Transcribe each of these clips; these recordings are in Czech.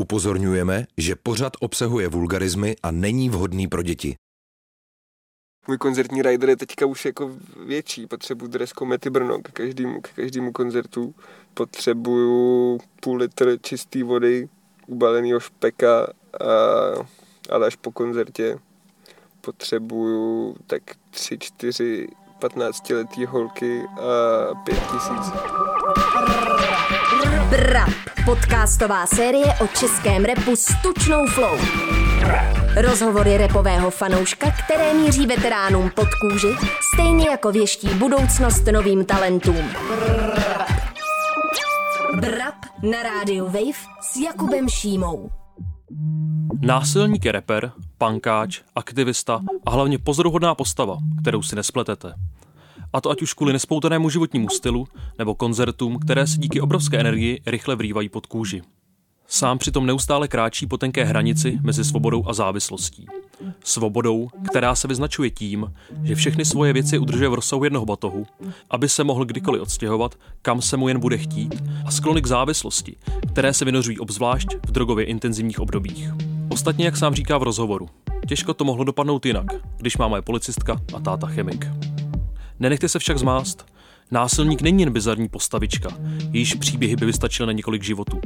Upozorňujeme, že pořad obsahuje vulgarizmy a není vhodný pro děti. Můj koncertní rider je teďka už jako větší. Potřebuji dres Komety Brno k každému, k každému koncertu. Potřebuju půl litr čisté vody, ubaleného špeka, a, ale až po koncertě potřebuju tak tři, čtyři 15-letý holky a pět tisíc. Brap, podcastová série o českém repu s tučnou flow. Rozhovory repového fanouška, které míří veteránům pod kůži, stejně jako věští budoucnost novým talentům. Brap na rádiu Wave s Jakubem Šímou. Násilník je reper, pankáč, aktivista a hlavně pozoruhodná postava, kterou si nespletete. A to ať už kvůli nespoutanému životnímu stylu nebo koncertům, které se díky obrovské energii rychle vrývají pod kůži. Sám přitom neustále kráčí po tenké hranici mezi svobodou a závislostí. Svobodou, která se vyznačuje tím, že všechny svoje věci udržuje v rozsahu jednoho batohu, aby se mohl kdykoliv odstěhovat, kam se mu jen bude chtít, a sklony k závislosti, které se vynořují obzvlášť v drogově intenzivních obdobích. Ostatně, jak sám říká v rozhovoru, těžko to mohlo dopadnout jinak, když máma je policistka a táta chemik. Nenechte se však zmást. Násilník není jen bizarní postavička, jejíž příběhy by vystačily na několik životů,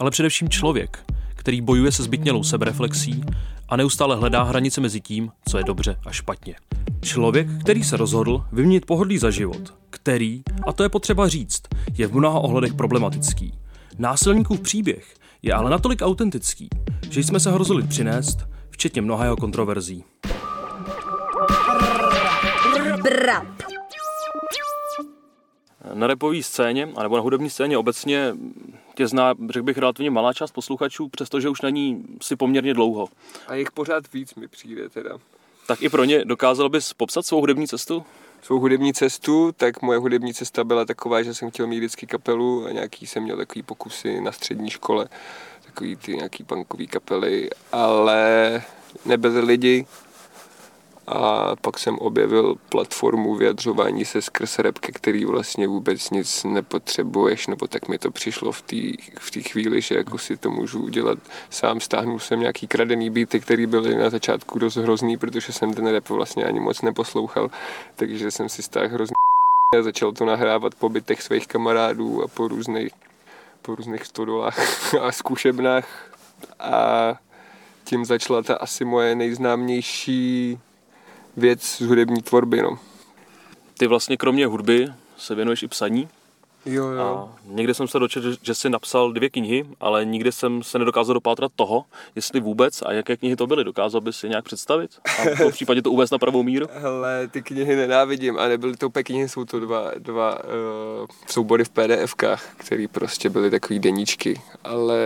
ale především člověk, který bojuje se zbytnělou sebereflexí a neustále hledá hranice mezi tím, co je dobře a špatně. Člověk, který se rozhodl vyměnit pohodlí za život, který, a to je potřeba říct, je v mnoha ohledech problematický. Násilníkův příběh je ale natolik autentický, že jsme se ho rozhodli přinést, včetně mnoha jeho kontroverzí. Brap. Na repové scéně, anebo na hudební scéně obecně tě zná, řekl bych, relativně malá část posluchačů, přestože už na ní si poměrně dlouho. A jich pořád víc mi přijde teda. Tak i pro ně dokázal bys popsat svou hudební cestu? Svou hudební cestu, tak moje hudební cesta byla taková, že jsem chtěl mít vždycky kapelu a nějaký jsem měl takový pokusy na střední škole, takový ty nějaký punkový kapely, ale nebyli lidi, a pak jsem objevil platformu vyjadřování se skrz rap, ke který vlastně vůbec nic nepotřebuješ, nebo tak mi to přišlo v té v chvíli, že jako si to můžu udělat sám. Stáhnul jsem nějaký kradený beaty, který byly na začátku dost hrozný, protože jsem ten rap vlastně ani moc neposlouchal, takže jsem si stáhl hrozný a začal to nahrávat po bytech svých kamarádů a po různých, po různých stodolách a zkušebnách a tím začala ta asi moje nejznámější věc z hudební tvorby. No. Ty vlastně kromě hudby se věnuješ i psaní. Jo, jo. A někde jsem se dočetl, že jsi napsal dvě knihy, ale nikdy jsem se nedokázal dopátrat toho, jestli vůbec a jaké knihy to byly. Dokázal bys si nějak představit? A v případě to uvést na pravou míru? Hele, ty knihy nenávidím a nebyly to úplně knihy, jsou to dva, dva uh, soubory v PDFkách, které prostě byly takový deníčky, ale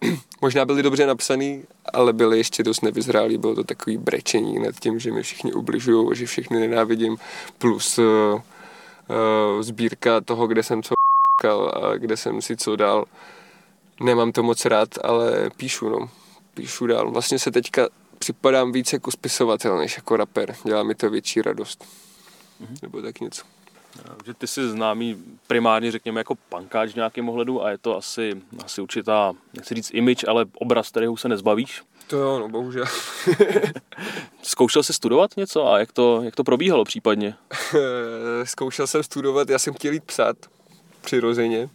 možná byly dobře napsaný, ale byly ještě dost nevyzrálý. Bylo to takový brečení nad tím, že mi všichni ubližují, že všechny nenávidím, plus uh, uh, sbírka toho, kde jsem co a kde jsem si co dal. Nemám to moc rád, ale píšu, no. Píšu dál. Vlastně se teďka připadám víc jako spisovatel, než jako rapper. Dělá mi to větší radost. Mm-hmm. Nebo tak něco. Že ty jsi známý primárně, řekněme, jako pankáč v nějakém ohledu a je to asi, asi určitá, nechci říct image, ale obraz, kterého se nezbavíš. To jo, no bohužel. Zkoušel jsi studovat něco a jak to, jak to probíhalo případně? Zkoušel jsem studovat, já jsem chtěl jít psát přirozeně,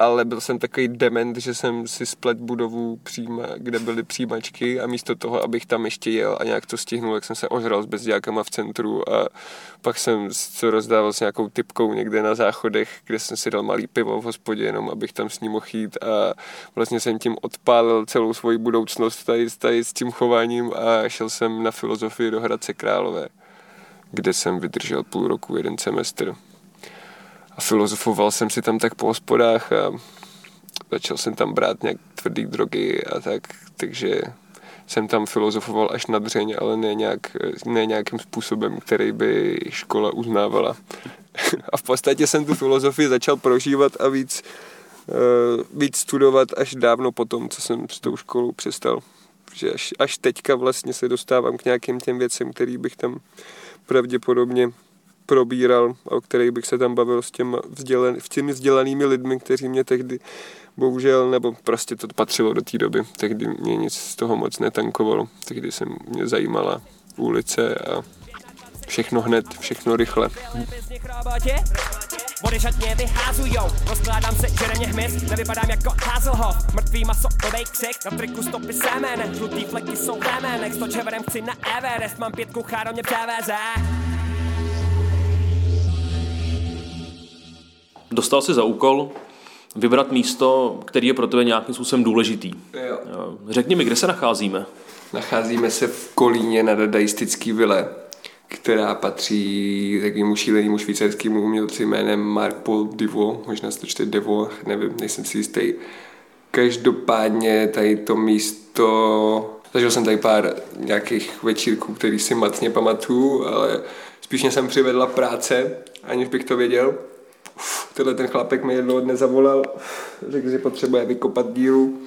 ale byl jsem takový dement, že jsem si splet budovu příma, kde byly přijímačky a místo toho, abych tam ještě jel a nějak to stihnul, jak jsem se ožral s bezdějákama v centru a pak jsem se rozdával s nějakou typkou někde na záchodech, kde jsem si dal malý pivo v hospodě, jenom abych tam s ním mohl jít a vlastně jsem tím odpálil celou svoji budoucnost tady, tady s tím chováním a šel jsem na filozofii do Hradce Králové, kde jsem vydržel půl roku, jeden semestr a filozofoval jsem si tam tak po hospodách a začal jsem tam brát nějak tvrdý drogy a tak, takže jsem tam filozofoval až na dřeň, ale ne, nějak, ne nějakým způsobem, který by škola uznávala. a v podstatě jsem tu filozofii začal prožívat a víc, uh, víc studovat až dávno potom, co jsem s tou školou přestal. Že až, až teďka vlastně se dostávám k nějakým těm věcem, který bych tam pravděpodobně probíral, o kterých bych se tam bavil s, těma vzdělan, s těmi vzdělanými lidmi, kteří mě tehdy bohužel, nebo prostě to patřilo do té doby. Tehdy mě nic z toho moc netankovalo. Tehdy se mě zajímala ulice a všechno hned, všechno rychle. Vody mě vyházujou, rozkládám se, že mě hmyz, nevypadám jako Hazelhoff, mrtvý maso, dodej ksik, na triku stopy semen, žlutý fleky jsou vemenek, s točeverem chci na Everest, mám pětku, cháro mě převeze. Dostal si za úkol vybrat místo, který je pro tebe nějakým způsobem důležitý. Jo. Řekni mi, kde se nacházíme? Nacházíme se v Kolíně na dadaistický vile, která patří takovému šílenému švýcarskému umělci jménem Mark Paul Divo, možná se to čte Devo, nevím, nejsem si jistý. Každopádně tady to místo, zažil jsem tady pár nějakých večírků, který si matně pamatuju, ale spíš mě jsem přivedla práce, aniž bych to věděl. Tenhle ten chlapek mi jednoho dne zavolal, řekl, že potřebuje vykopat díru.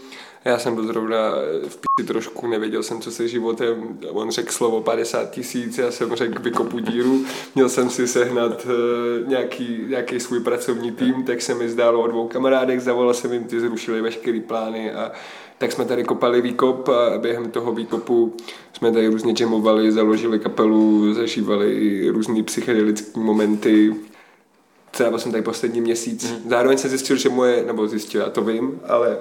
Já jsem byl zrovna v píči trošku, nevěděl jsem, co se životem, on řekl slovo 50 tisíc, já jsem řekl vykopu díru, měl jsem si sehnat uh, nějaký, nějaký svůj pracovní tým, tak se mi zdálo o dvou kamarádech, zavolal jsem jim, ty zrušili veškeré plány a tak jsme tady kopali výkop a během toho výkopu jsme tady různě jamovali, založili kapelu, zažívali různé psychedelické momenty, třeba jsem tady poslední měsíc. Mm. Zároveň jsem zjistil, že moje, nebo zjistil, já to vím, ale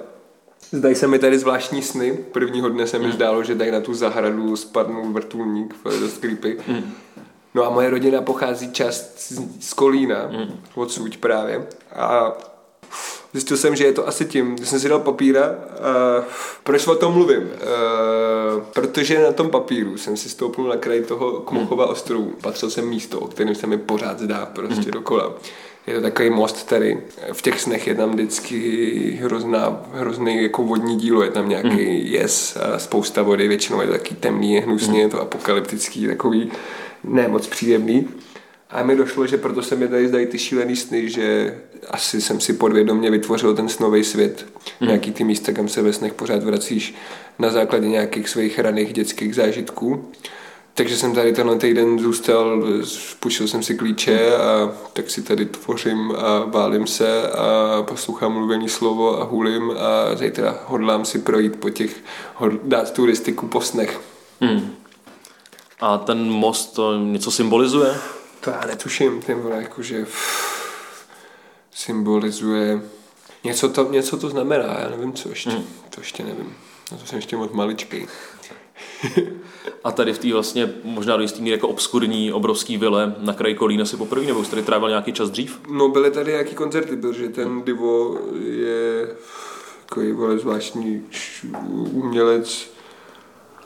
Zdají se mi tady zvláštní sny. Prvního dne se mi mm. zdálo, že tady na tu zahradu spadnul vrtulník, dost creepy. Mm. No a moje rodina pochází část z Kolína, mm. odsud právě. A zjistil jsem, že je to asi tím, že jsem si dal papíra a proč o tom mluvím? E, protože na tom papíru jsem si stoupnul na kraj toho Kmochova ostrovu. Patřil jsem místo, o kterém se mi pořád zdá prostě mm. dokola je to takový most tady. V těch snech je tam vždycky hrozná, hrozný jako vodní dílo, je tam nějaký mm. jez a spousta vody, většinou je to taky temný, je hnusně, mm. je to apokalyptický, takový ne moc příjemný. A mi došlo, že proto se mi tady zdají ty šílený sny, že asi jsem si podvědomě vytvořil ten snový svět. Mm. Nějaký ty místa, kam se ve snech pořád vracíš na základě nějakých svých raných dětských zážitků. Takže jsem tady tenhle týden zůstal, půjčil jsem si klíče a tak si tady tvořím a válím se a poslouchám mluvený slovo a hulím a zítra hodlám si projít po těch, dát turistiku po snech. Hmm. A ten most to něco symbolizuje? To já netuším, ten vole, jakože symbolizuje něco to, něco to znamená, já nevím co ještě, hmm. to ještě nevím. No to jsem ještě moc maličký. A tady v té vlastně možná do jistý míry jako obskurní obrovský vile na kraji Kolína si poprvé, nebo jsi tady trávil nějaký čas dřív? No byly tady nějaký koncerty, protože ten Divo je takový vole zvláštní umělec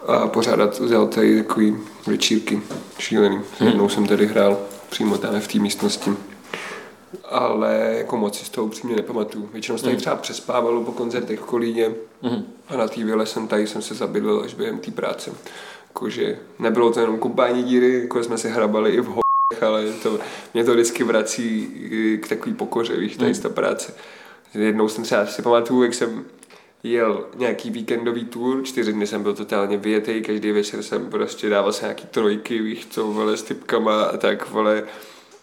a pořádat vzal tady takový večírky šílený. Hmm. Jednou jsem tady hrál přímo tam v té místnosti ale jako moc si z toho upřímně nepamatuju. Většinou se tady hmm. třeba přespávalo po koncertech v Kolíně mm. a na té vile jsem tady jsem se zabydlel až během té práce. Jakože nebylo to jenom kumpání díry, jako jsme si hrabali i v ho ale to, mě to vždycky vrací k takový pokoře, víš, tady mm. ta práce. Jednou jsem třeba si pamatuju, jak jsem jel nějaký víkendový tour, čtyři dny jsem byl totálně vyjetý, každý večer jsem prostě dával se nějaký trojky, víš co, vole, s typkama a tak, vole,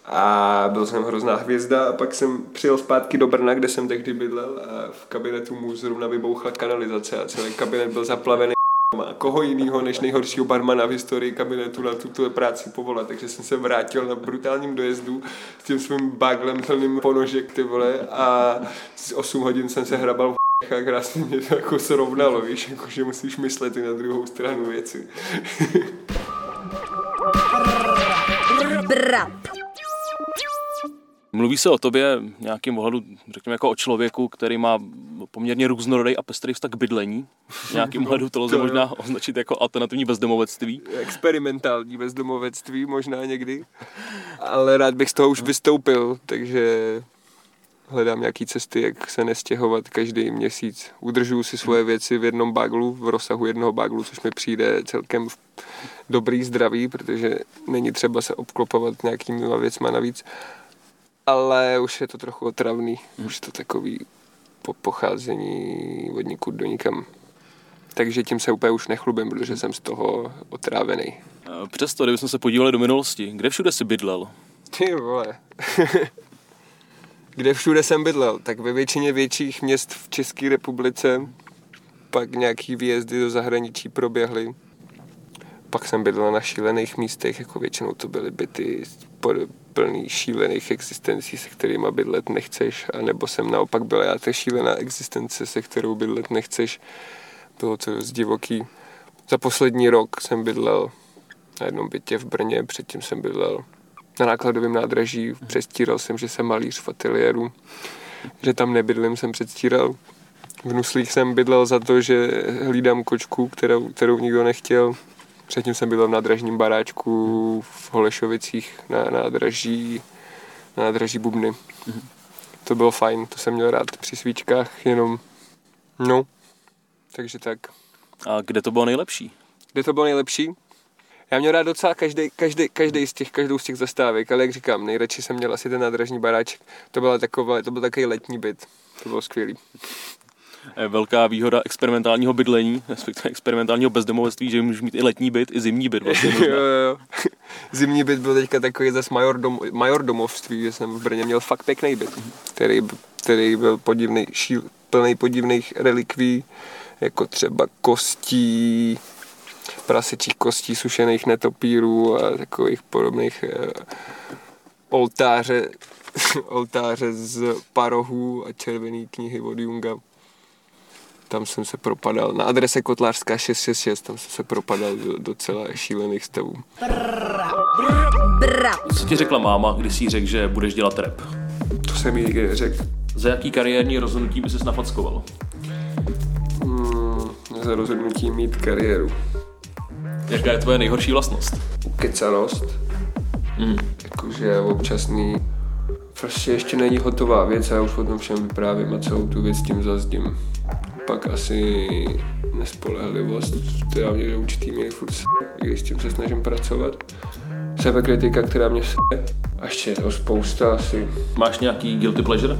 a byl jsem hrozná hvězda a pak jsem přijel zpátky do Brna, kde jsem tehdy bydlel a v kabinetu mu zrovna vybouchla kanalizace a celý kabinet byl zaplavený a koho jiného než nejhoršího barmana v historii kabinetu na tuto práci povolat, takže jsem se vrátil na brutálním dojezdu s tím svým baglem plným ponožek, ty vole, a z 8 hodin jsem se hrabal a krásně mě to jako srovnalo, víš, jako, že musíš myslet i na druhou stranu věci. Mluví se o tobě nějakým ohledu, řekněme, jako o člověku, který má poměrně různorodý a pestrý vztah k bydlení. V nějakým ohledu to lze možná označit jako alternativní bezdomovectví. Experimentální bezdomovectví možná někdy. Ale rád bych z toho už vystoupil, takže hledám nějaký cesty, jak se nestěhovat každý měsíc. Udržuju si svoje věci v jednom baglu, v rozsahu jednoho baglu, což mi přijde celkem dobrý zdraví, protože není třeba se obklopovat nějakými věcma navíc ale už je to trochu otravný. Hmm. Už to takový po pocházení od nikud do nikam. Takže tím se úplně už nechlubím, protože jsem z toho otrávený. Přesto, kdybychom se podívali do minulosti, kde všude si bydlel? Ty vole. Kde všude jsem bydlel, tak ve většině větších měst v České republice pak nějaký výjezdy do zahraničí proběhly. Pak jsem bydlel na šílených místech, jako většinou to byly byty plný šílených existencí, se kterými bydlet nechceš, a nebo jsem naopak byl já ta šílená existence, se kterou bydlet nechceš. Bylo to dost divoký. Za poslední rok jsem bydlel na jednom bytě v Brně, předtím jsem bydlel na nákladovém nádraží, přestíral jsem, že jsem malíř v ateliéru, že tam nebydlím, jsem předstíral. V Nuslích jsem bydlel za to, že hlídám kočku, kterou, kterou nikdo nechtěl. Předtím jsem bydlel v nádražním baráčku v Holešovicích na nádraží, na nádraží Bubny. To bylo fajn, to jsem měl rád při svíčkách, jenom no, takže tak. A kde to bylo nejlepší? Kde to bylo nejlepší? Já měl rád docela každý, každý, každý z těch, každou z těch zastávek, ale jak říkám, nejradši jsem měl asi ten nádražní baráček. To, byla taková, to byl takový letní byt. To bylo skvělý. Velká výhoda experimentálního bydlení, respektive experimentálního bezdomovectví, že můžeš mít i letní byt, i zimní byt. Vlastně jo, jo. Zimní byt byl teďka takový zase major, dom, major domovství, že jsem v Brně měl fakt pěkný byt, který, který byl podivný, šíl, plný podivných relikví, jako třeba kostí, prasečích kostí, sušených netopírů a takových podobných eh, oltáře, oltáře z parohů a červené knihy od Junga. Tam jsem se propadal na adrese Kotlářská 666, tam jsem se propadal do docela šílených stavů. Co ti řekla máma, když jsi řekl, že budeš dělat rap? To jsem jí řekl. Za jaký kariérní rozhodnutí by se nafackoval? Hmm, za rozhodnutí mít kariéru. Jaká je tvoje nejhorší vlastnost? Ukecanost. Mm. Jakože občasný prostě ještě není hotová věc a já už o tom všem vyprávím a celou tu věc tím zazdím. Pak asi nespolehlivost, která mě do určitý míry furt s***, když s tím se snažím pracovat. Sebekritika, která mě s***, a ještě o spousta asi. Máš nějaký guilty pleasure?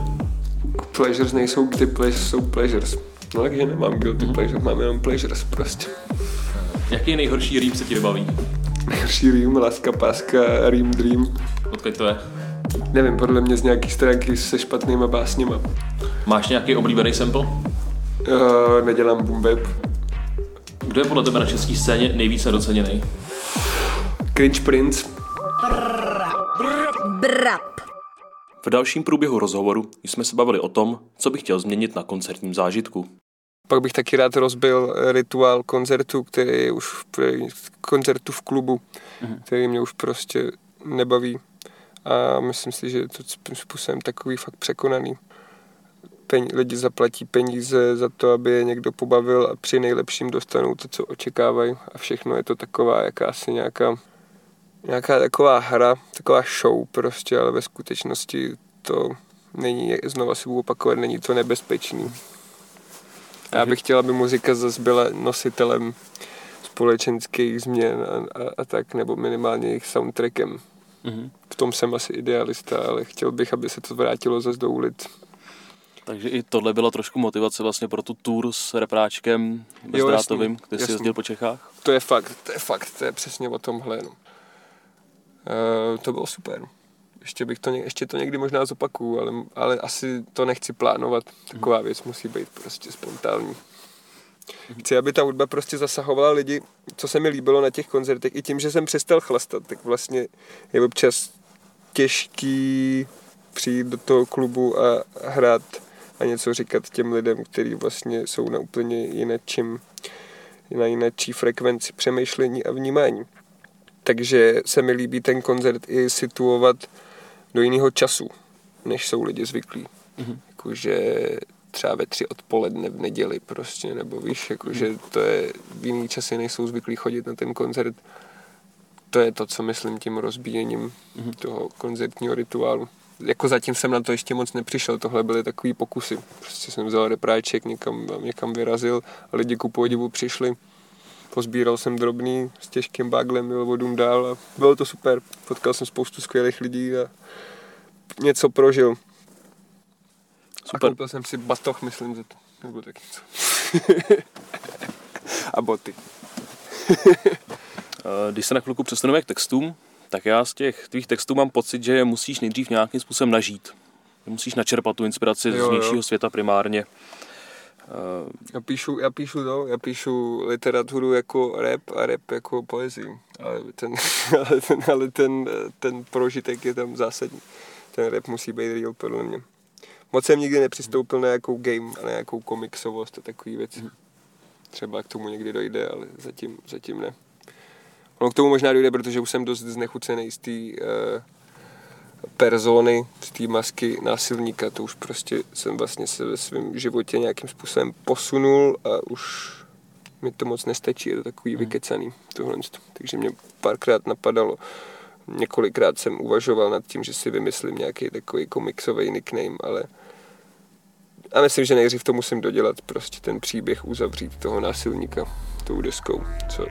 Pleasures nejsou guilty pleasures, jsou pleasures. No takže nemám guilty mm-hmm. pleasure, mám jenom pleasures prostě. Jaký nejhorší rým se ti vybaví? Nejhorší rým, láska, páska, rým, dream. Odkud to je? Nevím, podle mě z nějaký stránky se špatnýma básněma. Máš nějaký oblíbený sample? Uh, nedělám boom bap. Kdo je podle tebe na české scéně nejvíce doceněný? Cringe Prince. Brap. V dalším průběhu rozhovoru jsme se bavili o tom, co bych chtěl změnit na koncertním zážitku. Pak bych taky rád rozbil rituál koncertu, který je už v, koncertu v klubu, mm-hmm. který mě už prostě nebaví. A myslím si, že je to způsobem takový fakt překonaný. Peň, lidi zaplatí peníze za to, aby je někdo pobavil a při nejlepším dostanou to, co očekávají. A všechno je to taková jakási nějaká, nějaká taková hra, taková show prostě, ale ve skutečnosti to není, znova si budu opakovat, není to nebezpečný. Já bych chtěl, aby muzika zase byla nositelem společenských změn a, a, a tak, nebo minimálně jejich soundtrackem. Mm-hmm. V tom jsem asi idealista, ale chtěl bych, aby se to vrátilo zase do ulic. Takže i tohle byla trošku motivace vlastně pro tu tour s repráčkem bezdrátovým, který jsi jezdil po Čechách? To je fakt, to je fakt, to je přesně o tomhle. No. Uh, to bylo super. Ještě, bych to, ještě to někdy možná zopakuju, ale, ale asi to nechci plánovat. Taková věc musí být prostě spontánní. Chci, aby ta hudba prostě zasahovala lidi, co se mi líbilo na těch koncertech. I tím, že jsem přestal chlastat, tak vlastně je občas těžký přijít do toho klubu a hrát a něco říkat těm lidem, kteří vlastně jsou na úplně jinečím, na jináčí frekvenci přemýšlení a vnímání. Takže se mi líbí ten koncert i situovat do jiného času, než jsou lidi zvyklí. Mm-hmm. Jakože třeba ve tři odpoledne v neděli prostě, nebo víš, jakože mhm. to je v jiný časy nejsou zvyklí chodit na ten koncert. To je to, co myslím tím rozbíjením mm-hmm. toho koncertního rituálu. Jako zatím jsem na to ještě moc nepřišel, tohle byly takový pokusy. Prostě jsem vzal repráček, někam, někam vyrazil a lidi ku podivu přišli. Pozbíral jsem drobný s těžkým baglem, jel vodům dál a bylo to super. Potkal jsem spoustu skvělých lidí a něco prožil. Super. A koupil jsem si batoh, myslím, za to. Nebo tak něco. a boty. Když se na chvilku přesuneme k textům, Tak já z těch tvých textů mám pocit, že je musíš nejdřív nějakým způsobem nažít. Že musíš načerpat tu inspiraci Jo, z vnějšího světa primárně. Já píšu, já píšu to, já píšu literaturu jako rap a rap jako poezii. Ale ten, ale ten, ale ten, ten prožitek je tam zásadní. Ten rap musí být real podle mě. Moc jsem nikdy nepřistoupil na nějakou game a na nějakou komiksovost a takové věci. Třeba k tomu někdy dojde, ale zatím, zatím ne. Ono k tomu možná dojde, protože už jsem dost znechucený z té uh, persony, z té masky násilníka. To už prostě jsem vlastně se ve svém životě nějakým způsobem posunul a už mi to moc nestačí, je to takový vykecaný tohle. Takže mě párkrát napadalo, několikrát jsem uvažoval nad tím, že si vymyslím nějaký takový komiksový nickname, ale a myslím, že nejdřív to musím dodělat, prostě ten příběh uzavřít toho násilníka tou deskou, co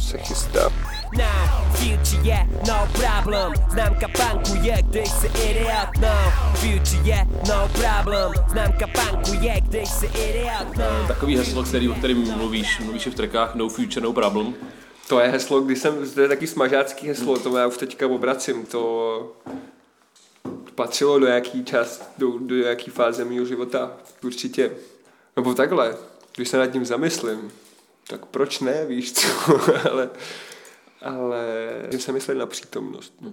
se chystá. Now, future yeah, no problem Známka punku je, když jsi idiot, no Future yeah, no problem Známka punku je, když jsi idiot, no Takový heslo, který, o kterým mluvíš, mluvíš i v trekách No Future, No Problem. To je heslo, když jsem, to je taky smažácký heslo, to já už teďka obracím, to patřilo do jaký čas, do, do jaký fáze mého života, určitě. Nebo takhle, když se nad tím zamyslím, tak proč ne, víš co, ale, ale jsem se myslel na přítomnost, no.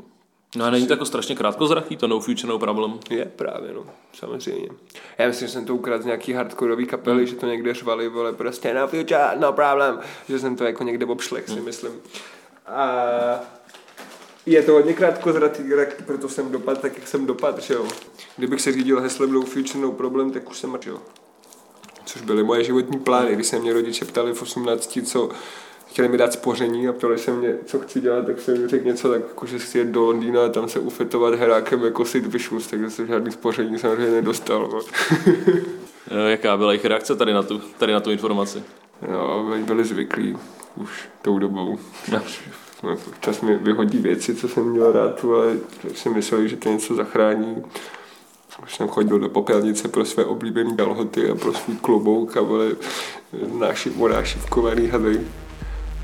No a není to jako strašně krátkozraký, to No Future, No Problem. Je právě, no, samozřejmě. Já myslím, že jsem to ukradl z nějaký hardkorový kapely, že to někde řvali, vole, prostě no future, no problem, že jsem to jako někde obšlek, si myslím. A je to hodně krátkozratý, proto jsem dopad tak, jak jsem dopad, že jo. Kdybych se řídil heslem no future, no problem, tak už jsem mrčil. Což byly moje životní plány, když se mě rodiče ptali v 18, co chtěli mi dát spoření a ptali se mě, co chci dělat, tak jsem jim řekl něco tak, jako, že chci jet do Londýna a tam se ufetovat herákem jako Sid Vicious, takže jsem žádný spoření samozřejmě nedostal. No. No, jaká byla jejich reakce tady na tu, tady na tu informaci? No, oni byli zvyklí už tou dobou. No, Občas mi vyhodí věci, co jsem měl rád, ale si mysleli, že to něco zachrání. Už jsem chodil do popelnice pro své oblíbené kalhoty a pro svůj klobouk a byly nášiv, onášivkovaný hady.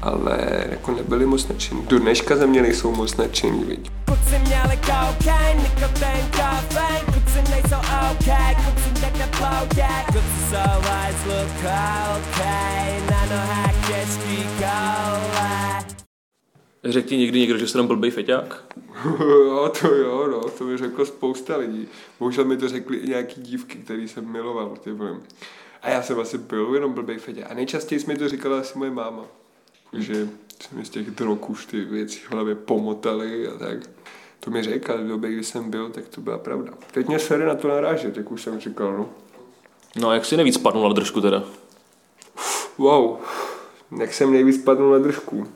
Ale jako nebyli moc nadšení. Do dneška ze mě nejsou moc nadšení, viď. Kluci měli kokain, nikotin, kofein Kluci nejsou OK, okay Řekl ti někdy někdo, že jsi tam blbej feťák? jo, to jo, no, to mi řeklo spousta lidí. Bohužel mi to řekli i nějaký dívky, který jsem miloval, ty vole. A já jsem asi byl jenom blbej Fedě. A nejčastěji mi to říkala asi moje máma. Že se mi z těch drog už ty věci v hlavě pomotaly a tak. To mi řekl, ale v době, kdy jsem byl, tak to byla pravda. Teď mě sere na to narážet, jak už jsem říkal, no. No a jak si nejvíc spadnul na držku teda? Wow, jak jsem nejvíc padnul na držku.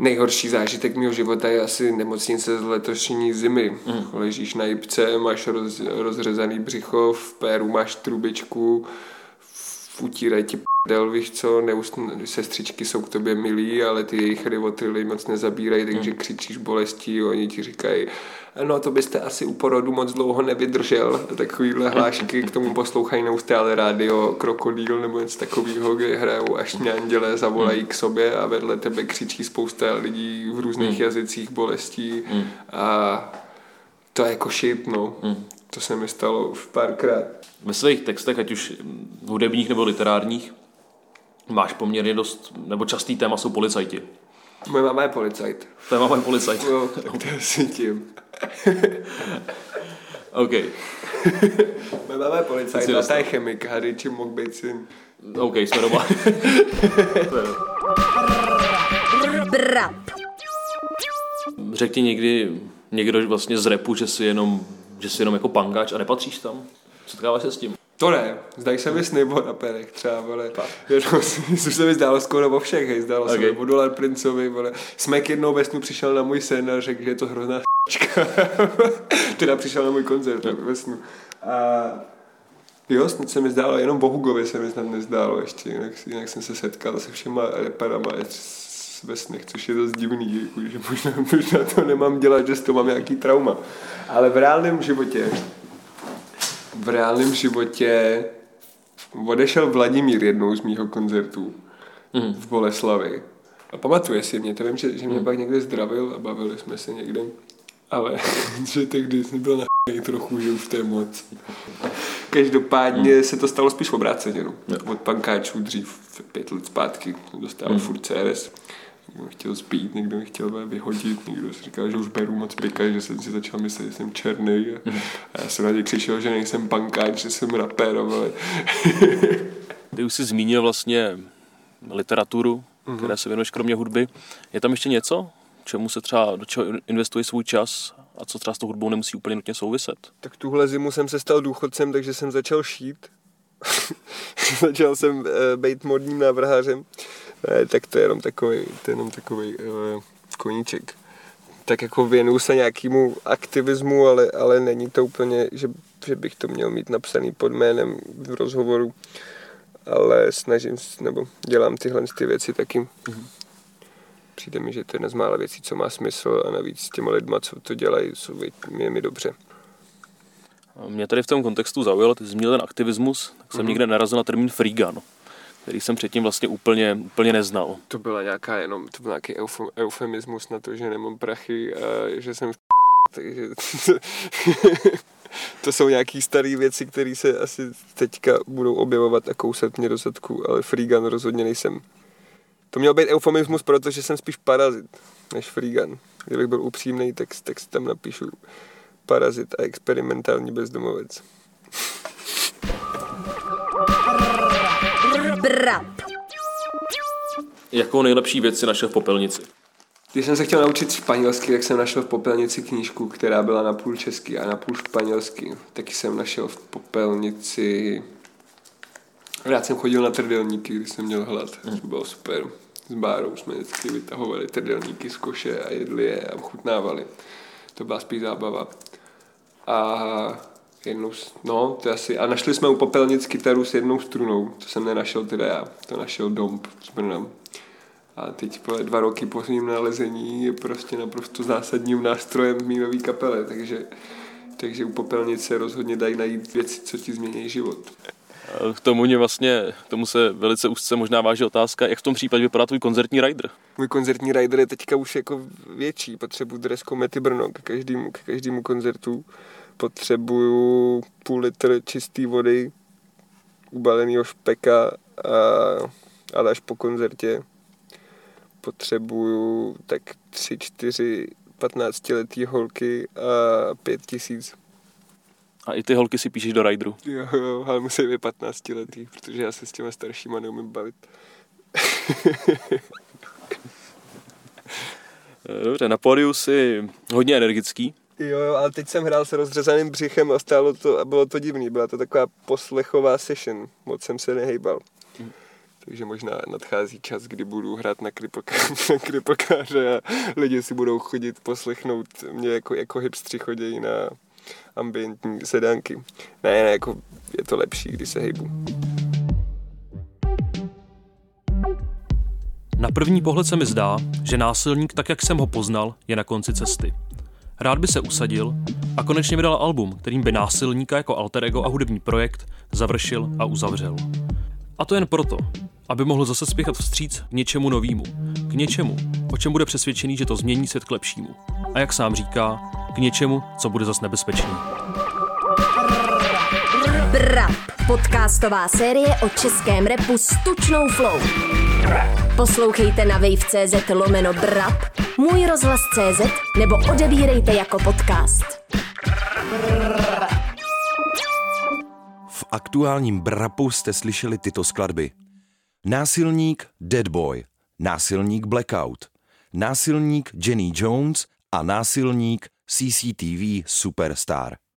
Nejhorší zážitek mého života je asi nemocnice z letošní zimy. Mm. Ležíš na jipce, máš roz, rozřezaný břicho, v péru máš trubičku, v- utírají ti prdel, víš co, neust, sestřičky jsou k tobě milí, ale ty jejich rivotrily moc nezabírají, takže křičíš bolestí, oni ti říkají, no to byste asi u porodu moc dlouho nevydržel. Takovýhle hlášky k tomu poslouchají neustále rádio Krokodýl nebo něco takového, kde hrajou až anděle zavolají k sobě a vedle tebe křičí spousta lidí v různých jazycích bolestí a to je jako shit, no. To se mi stalo už párkrát. Ve svých textech, ať už hudebních nebo literárních, máš poměrně dost, nebo častý téma jsou policajti. Moje máma je policajt. Téma mají policajti. Jo, tak to je si tím. OK, Moje máma je policajt, a ta je chemik, hady, čím mohl být syn. OK, jsme doma. Brap. Řekl ti někdy někdo vlastně z repu, že jsi jenom, že jsi jenom jako pangáč a nepatříš tam? Setkáváš se s tím? To ne, zdají se mi sny o raperech třeba, vole. Jenom, což se mi zdálo skoro o všech, hej, zdálo Ok. se mi o Dolar Princovi, vole. Smek jednou ve snu přišel na můj sen a řekl, že je to hrozná s***čka. teda přišel na můj koncert ve snu. A jo, snad se mi zdálo, jenom Bohugovi se mi snad nezdálo ještě, jinak, jinak jsem se setkal se všema reperama s- ve snech, což je dost divný, jako, že možná, možná to nemám dělat, že z toho mám nějaký trauma. Ale v reálném životě v reálném životě odešel Vladimír jednou z mýho koncertů v Boleslavi. A pamatuje si mě, to vím, že, že mě pak někde zdravil a bavili jsme se někde, ale že tehdy jsem byl na trochu, že už to je moc. Každopádně se to stalo spíš obráceně, no. Od pankáčů dřív pět let zpátky dostával furt CRS. Někdo mě chtěl spít, někdo mě chtěl vyhodit, někdo si říkal, že už beru moc pika, že jsem si začal myslet, že jsem černý. A, a já jsem na ně přišel, že nejsem pankáč, že jsem rapper, ale... Ty už jsi zmínil vlastně literaturu, mm-hmm. které se věnuješ kromě hudby. Je tam ještě něco, čemu se třeba, do čeho investuje svůj čas a co třeba s tou hudbou nemusí úplně nutně souviset? Tak tuhle zimu jsem se stal důchodcem, takže jsem začal šít. začal jsem uh, být modním návrhářem. Ne, tak to je jenom takový, to je jenom takový uh, koníček. Tak jako věnuju se nějakému aktivismu, ale, ale není to úplně, že, že bych to měl mít napsaný pod jménem v rozhovoru, ale snažím se, nebo dělám tyhle ty věci taky. Mm-hmm. Přijde mi, že to je jedna z mála věcí, co má smysl a navíc s těma lidma, co to dělají, jsou mi, mi dobře. Mě tady v tom kontextu zaujalo, ty jsi měl ten aktivismus, tak jsem mm-hmm. někde narazil na termín freegun který jsem předtím vlastně úplně, úplně neznal. To byla nějaká jenom, to byl nějaký eufemismus na to, že nemám prachy a že jsem v takže to jsou nějaký staré věci, které se asi teďka budou objevovat a kousat mě do zadku, ale freegun rozhodně nejsem. To měl být eufemismus, protože jsem spíš parazit než freegun. Kdybych byl upřímný, tak, tak si tam napíšu parazit a experimentální bezdomovec. Brap. Jakou nejlepší věc si našel v popelnici? Když jsem se chtěl naučit španělsky, tak jsem našel v popelnici knížku, která byla na půl česky a na půl španělsky. Taky jsem našel v popelnici... Rád jsem chodil na trdelníky, když jsem měl hlad. Mm. To bylo super. S Bárou jsme vždycky vytahovali trdelníky z koše a jedli je a chutnávali. To byla spíš zábava. A jednou, no, to asi, a našli jsme u popelnic kytaru s jednou strunou, to jsem nenašel teda já, to našel Domb s Brnem. A teď po dva roky po svým nalezení je prostě naprosto zásadním nástrojem v mývavý kapele, takže, takže u popelnice rozhodně dají najít věci, co ti změní život. K tomu mě vlastně, tomu se velice úzce možná váží otázka, jak v tom případě vypadá tvůj koncertní rider? Můj koncertní rider je teďka už jako větší, potřebuji dres Mety Brno k každému, k každému koncertu potřebuju půl litr čisté vody, ubaleného špeka a, ale až po koncertě potřebuju tak tři, čtyři 15 letý holky a pět tisíc. A i ty holky si píšeš do rideru? Jo, jo, ale musí být 15 letý, protože já se s těma staršíma neumím bavit. Dobře, na pódiu jsi hodně energický. Jo, jo, ale teď jsem hrál s rozřezaným břichem a stálo to a bylo to divný. Byla to taková poslechová session. Moc jsem se nehejbal. Hmm. Takže možná nadchází čas, kdy budu hrát na, kripokáře, a lidi si budou chodit poslechnout mě jako, jako hipstři chodí na ambientní sedánky. Ne, ne, jako je to lepší, když se hejbu. Na první pohled se mi zdá, že násilník, tak jak jsem ho poznal, je na konci cesty. Rád by se usadil a konečně vydal album, kterým by násilníka jako alter ego a hudební projekt završil a uzavřel. A to jen proto, aby mohl zase spěchat vstříc k něčemu novému, k něčemu, o čem bude přesvědčený, že to změní svět k lepšímu. A jak sám říká, k něčemu, co bude zas nebezpečný. Brap, podcastová série o českém repu s tučnou flow. Poslouchejte na wave.cz lomeno brap, můj rozhlas.cz nebo odebírejte jako podcast. V aktuálním Brapu jste slyšeli tyto skladby. Násilník Dead Boy, Násilník Blackout, Násilník Jenny Jones a Násilník CCTV Superstar.